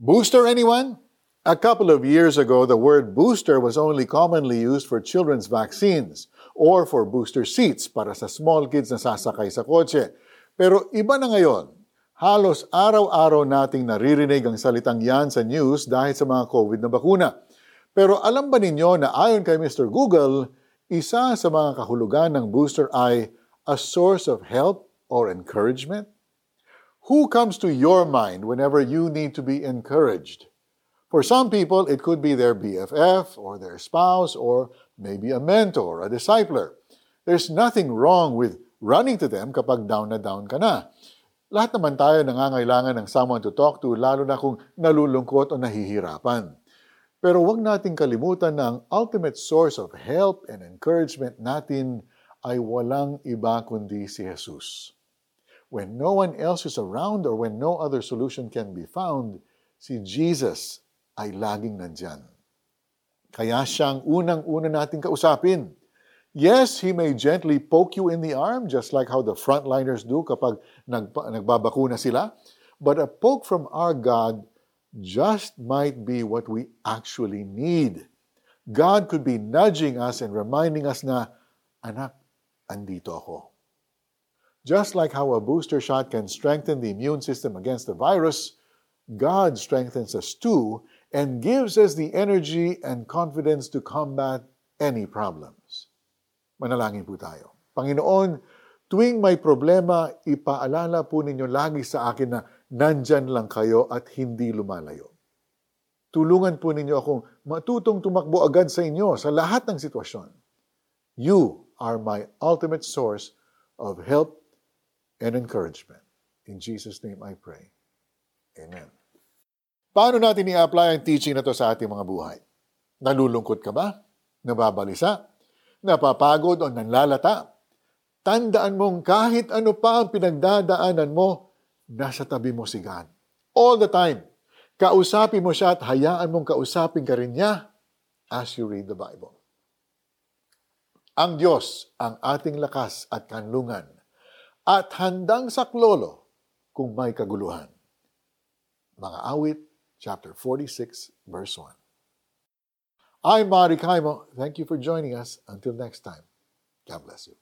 Booster, anyone? A couple of years ago, the word booster was only commonly used for children's vaccines or for booster seats para sa small kids na sasakay sa kotse. Pero iba na ngayon. Halos araw-araw nating naririnig ang salitang yan sa news dahil sa mga COVID na bakuna. Pero alam ba ninyo na ayon kay Mr. Google, isa sa mga kahulugan ng booster ay a source of help or encouragement? Who comes to your mind whenever you need to be encouraged? For some people, it could be their BFF or their spouse or maybe a mentor, a discipler. There's nothing wrong with running to them kapag down na down ka na. Lahat naman tayo nangangailangan ng someone to talk to, lalo na kung nalulungkot o nahihirapan. Pero huwag nating kalimutan na ang ultimate source of help and encouragement natin ay walang iba kundi si Jesus. When no one else is around or when no other solution can be found, si Jesus ay laging nandyan. Kaya siyang unang-una nating kausapin. Yes, He may gently poke you in the arm, just like how the frontliners do kapag nagbabakuna sila. But a poke from our God just might be what we actually need. God could be nudging us and reminding us na, Anak, andito ako. Just like how a booster shot can strengthen the immune system against the virus, God strengthens us too and gives us the energy and confidence to combat any problems. Manalangin po tayo. Panginoon, tuwing may problema, ipaalala po ninyo lagi sa akin na nandyan lang kayo at hindi lumalayo. Tulungan po ninyo akong matutong tumakbo agad sa inyo sa lahat ng sitwasyon. You are my ultimate source of help and encouragement. In Jesus' name I pray. Amen. Paano natin i-apply ang teaching na to sa ating mga buhay? Nalulungkot ka ba? Nababalisa? Napapagod o nanlalata? Tandaan mong kahit ano pa ang pinagdadaanan mo, nasa tabi mo si God. All the time. Kausapin mo siya at hayaan mong kausapin ka rin niya as you read the Bible. Ang Diyos ang ating lakas at kanlungan at handang saklolo kung may kaguluhan. Mga awit, chapter 46, verse 1. I'm Mari Kaimo. Thank you for joining us. Until next time, God bless you.